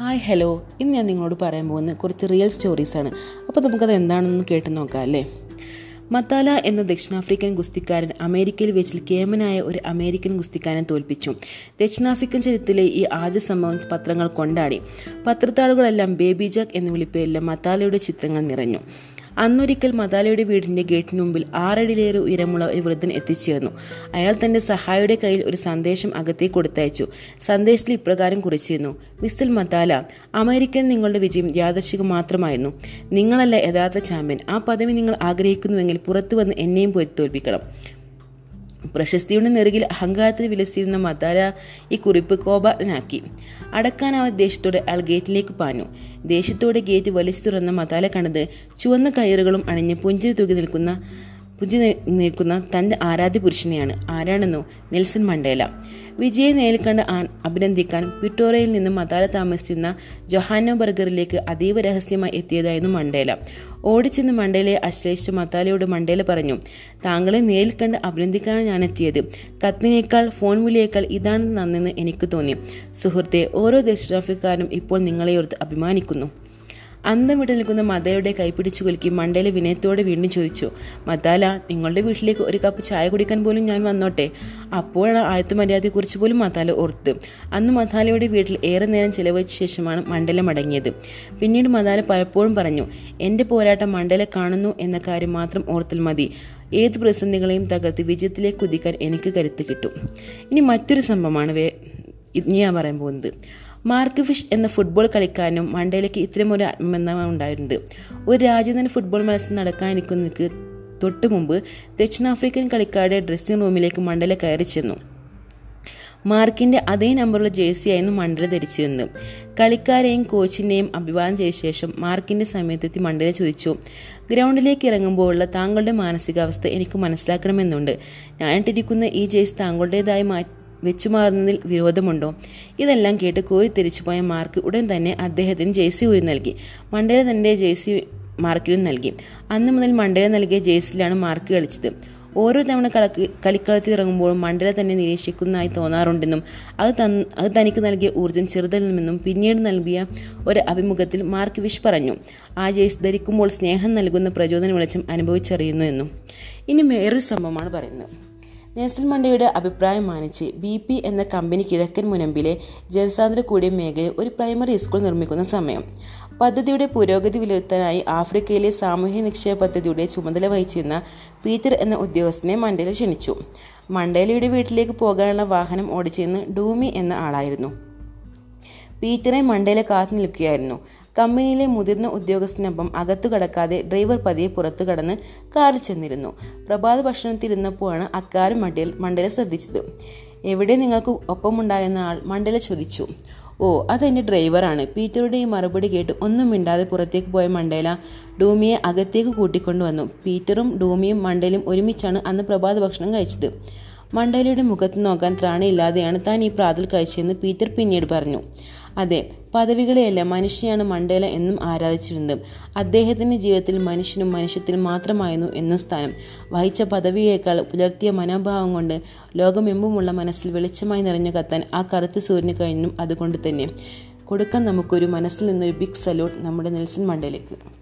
Hi hello. ഇന്ന് ഞാൻ നിങ്ങളോട് പറയാൻ പോകുന്നത് കുറച്ച് റിയൽ സ്റ്റോറീസാണ് അപ്പോൾ നമുക്കത് എന്താണെന്ന് കേട്ട് നോക്കാം അല്ലേ? മത്താല എന്ന ദക്ഷിണാഫ്രിക്കൻ ഗുസ്തിക്കാരൻ അമേരിക്കയിൽ വെച്ച് കേമനായ ഒരു അമേരിക്കൻ ഗുസ്തിക്കാരനെ തോൽപ്പിച്ചു. ദക്ഷിണാഫ്രിക്കൻ ചരിത്രത്തിലെ ഈ ആദ്യ സംഭവം പത്രങ്ങൾ കൊണ്ടാടി. പത്രത്താളുകളെല്ലാം ബേബി ജാക്ക് എന്ന വിളിപ്പേരിലെ മത്താലയുടെ ചിത്രങ്ങൾ നിറഞ്ഞു. അന്നൊരിക്കൽ മതാലയുടെ വീടിന്റെ ഗേറ്റിന് മുമ്പിൽ ആറടിയിലേറെ ഉയരമുള്ള ഒരു വൃദ്ധൻ എത്തിച്ചേർന്നു. അയാൾ തന്റെ സഹായിയുടെ കയ്യിൽ ഒരു സന്ദേശം അകത്തേക്ക് കൊടുത്തയച്ചു. സന്ദേശത്തിൽ ഇപ്രകാരം കുറിച്ചിരുന്നു. മിസ്റ്റർ മതാല അമേരിക്കൻ നിങ്ങളുടെ വിജയം യാദർശികം മാത്രമായിരുന്നു. നിങ്ങളല്ല യഥാർത്ഥ ചാമ്പ്യൻ. ആ പദവി നിങ്ങൾ ആഗ്രഹിക്കുന്നുവെങ്കിൽ പുറത്തു വന്ന് എന്നെയും പോയി തോൽപ്പിക്കണം പ്രശസ്തിയുടെ നെറുകിൽ അഹങ്കാരത്തിൽ വിലസിയിരുന്ന മതാല ഈ കുറിപ്പ് കോപാനാക്കി അടക്കാനാവ ദേശത്തോടെ അയാൾ ഗേറ്റിലേക്ക് പാഞ്ഞു. ദേഷ്യത്തോടെ ഗേറ്റ് വലിച്ചു തുറന്ന മതാല കണ്ടത് ചുവന്ന കയറുകളും അണിഞ്ഞ് പുഞ്ചിരി തൂക്കി നിൽക്കുന്ന പുഞ്ചി നിൽക്കുന്ന തന്റെ ആരാധ്യ പുരുഷനെയാണ്. ആരാണെന്നോ നെൽസൺ മണ്ടേല. വിജയെ നേരിൽ കണ്ട് അഭിനന്ദിക്കാൻ പിട്ടോറയിൽ നിന്നും മതാല താമസിക്കുന്ന ജൊഹാനോ ബർഗറിലേക്ക് അതീവ രഹസ്യമായി എത്തിയതായിരുന്നു മണ്ടേല. ഓടിച്ചെന്ന് മണ്ടേലയെ അശ്ലേഷിച്ച മതാലയോട് മണ്ടേല പറഞ്ഞു താങ്കളെ നേരിൽ കണ്ട് അഭിനന്ദിക്കാനാണ് ഞാൻ എത്തിയത്. കത്തിനേക്കാൾ ഫോൺ വിളിയേക്കാൾ ഇതാണ് നന്നെന്ന് എനിക്ക് തോന്നി. സുഹൃത്തെ ഓരോ ദക്ഷിണാഫ്രിക്കാരും ഇപ്പോൾ നിങ്ങളെ ഓർത്ത് അഭിമാനിക്കുന്നു. അന്തം വിട്ട് നിൽക്കുന്ന മദയുടെ കൈപിടിച്ചു കുലുക്കി മണ്ടയിലെ വിനയത്തോടെ വീണ്ടും ചോദിച്ചു മദാല നിങ്ങളുടെ വീട്ടിലേക്ക് ഒരു കപ്പ് ചായ കുടിക്കാൻ പോലും ഞാൻ വന്നോട്ടെ? അപ്പോഴാണ് ആയത്ത മര്യാദയെക്കുറിച്ച് പോലും മതാല ഓർത്ത്. അന്ന് മതാലയുടെ വീട്ടിൽ ഏറെ നേരം ചിലവഴിച്ച ശേഷമാണ് മണ്ഡലം മടങ്ങിയത്. പിന്നീട് മതാല പലപ്പോഴും പറഞ്ഞു എന്റെ പോരാട്ടം മണ്ഡല കാണുന്നു എന്ന കാര്യം മാത്രം ഓർത്തൽ മതി. ഏത് പ്രതിസന്ധികളെയും തകർത്ത് വിജയത്തിലേക്ക് കുതിക്കാൻ എനിക്ക് കരുത്ത് കിട്ടും. ഇനി മറ്റൊരു സംഭവമാണ് വേ ഇനി ഞാൻ പറയാൻ പോകുന്നത്. മാർക്ക് ഫിഷ് എന്ന ഫുട്ബോൾ കളിക്കാരനും മണ്ടയിലേക്ക് ഒരു ആത്മബന്ധമാണ് ഉണ്ടായിരുന്നത് ഒരു രാജ്യം തന്നെ ഫുട്ബോൾ മത്സരം നടക്കാനിരിക്കുന്നതിന് തൊട്ടു മുമ്പ് ദക്ഷിണാഫ്രിക്കൻ കളിക്കാരുടെ ഡ്രസ്സിംഗ് റൂമിലേക്ക് മണ്ടല കയറി ചെന്നു. മാർക്കിന്റെ അതേ നമ്പറുള്ള ജേഴ്സിയായിരുന്നു മണ്ഡല ധരിച്ചിരുന്നത്. കളിക്കാരെയും കോച്ചിന്റെയും അഭിവാദം ചെയ്ത ശേഷം മാർക്കിന്റെ സമയത്തെത്തി മണ്ടല ചോദിച്ചു ഗ്രൗണ്ടിലേക്ക് ഇറങ്ങുമ്പോഴുള്ള താങ്കളുടെ മാനസികാവസ്ഥ എനിക്ക് മനസ്സിലാക്കണമെന്നുണ്ട്. ഞാനിട്ടിരിക്കുന്ന ഈ ജേഴ്സി താങ്കളുടേതായി മാറ്റി വെച്ചുമാറുന്നതിൽ വിരോധമുണ്ടോ? ഇതെല്ലാം കേട്ട് കോരിത്തെരിച്ചുപോയ മാർക്ക് ഉടൻ തന്നെ അദ്ദേഹത്തിന് ജേഴ്സി ഊരി നൽകി. മണ്ടേല തന്റെ ജേഴ്സി മാർക്കിനും നൽകി. അന്ന് മുതൽ മണ്ടേല നൽകിയ ജേഴ്സിയിലാണ് മാർക്ക് കളിച്ചത്. ഓരോ തവണ കളക്ക് കളിക്കളത്തിൽ ഇറങ്ങുമ്പോഴും മണ്ഡല തന്നെ നിരീക്ഷിക്കുന്നതായി തോന്നാറുണ്ടെന്നും അത് തന് അത് തനിക്ക് നൽകിയ ഊർജം ചെറുതല്ലെന്നും പിന്നീട് നൽകിയ ഒരു അഭിമുഖത്തിൽ മാർക്ക് വിഷ് പറഞ്ഞു. ആ ജേഴ്സ് ധരിക്കുമ്പോൾ സ്നേഹം നൽകുന്ന പ്രചോദന വെളിച്ചം അനുഭവിച്ചറിയുന്നു എന്നും. ഇനി വേറൊരു സംഭവമാണ് പറയുന്നത്. നെൽസൺ മണ്ടയുടെ അഭിപ്രായം മാനിച്ച് ബി പി എന്ന കമ്പനി കിഴക്കൻ മുനമ്പിലെ ജനസാന്ദ്ര കൂടിയ മേഖലയിൽ ഒരു പ്രൈമറി സ്കൂൾ നിർമ്മിക്കുന്ന സമയം. പദ്ധതിയുടെ പുരോഗതി വിലയിരുത്താനായി ആഫ്രിക്കയിലെ സാമൂഹ്യ നിക്ഷേപ പദ്ധതിയുടെ ചുമതല വഹിച്ചിരുന്ന പീറ്റർ എന്ന ഉദ്യോഗസ്ഥനെ മണ്ടേല ക്ഷണിച്ചു. മണ്ടേലയുടെ വീട്ടിലേക്ക് പോകാനുള്ള വാഹനം ഓടിച്ചിരുന്ന ഡൂമി എന്ന ആളായിരുന്നു. പീറ്ററെ മണ്ടേല കാത്തു നിൽക്കുകയായിരുന്നു. കമ്പനിയിലെ മുതിർന്ന ഉദ്യോഗസ്ഥനൊപ്പം അകത്തു കടക്കാതെ ഡ്രൈവർ പതിയെ പുറത്തു കടന്ന് കാറിൽ ചെന്നിരുന്നു. പ്രഭാത ഭക്ഷണത്തിരുന്നപ്പോഴാണ് അക്കാരം മണ്ടിൽ മണ്ടല ശ്രദ്ധിച്ചത്. എവിടെ നിങ്ങൾക്ക് ഒപ്പമുണ്ടായെന്ന ആൾ? മണ്ടല ചോദിച്ചു. ഓ അതെന്റെ ഡ്രൈവറാണ്. പീറ്ററുടെ ഈ മറുപടി കേട്ട് ഒന്നും മിണ്ടാതെ പുറത്തേക്ക് പോയ മണ്ടേല ഡൂമിയെ അകത്തേക്ക് കൂട്ടിക്കൊണ്ടുവന്നു. പീറ്ററും ഡൂമിയും മണ്ടലും ഒരുമിച്ചാണ് അന്ന് പ്രഭാത ഭക്ഷണം കഴിച്ചത്. മണ്ടേലയുടെ മുഖത്ത് നോക്കാൻ ത്രാണിയില്ലാതെയാണ് താൻ ഈ പ്രാതൽ കഴിച്ചതെന്ന് പീറ്റർ പിന്നീട് പറഞ്ഞു. അതെ പദവികളെയല്ല മനുഷ്യനാണ് മണ്ടേല എന്നും ആരാധിച്ചിരുന്നത്. അദ്ദേഹത്തിന്റെ ജീവിതത്തിൽ മനുഷ്യനും മനുഷ്യത്തിനും മാത്രമായിരുന്നു എന്ന സ്ഥാനം. വഹിച്ച പദവിയേക്കാൾ പുലർത്തിയ മനോഭാവം കൊണ്ട് ലോകമെമ്പുമുള്ള മനസ്സിൽ വെളിച്ചമായി നിറഞ്ഞു കത്താൻ ആ കറുത്ത സൂര്യന് കഴിഞ്ഞും അതുകൊണ്ട് തന്നെ. കൊടുക്കാൻ നമുക്കൊരു മനസ്സിൽ നിന്നൊരു ബിഗ് സലൂട്ട് നമ്മുടെ നെൽസൺ മണ്ടേലയ്ക്ക്.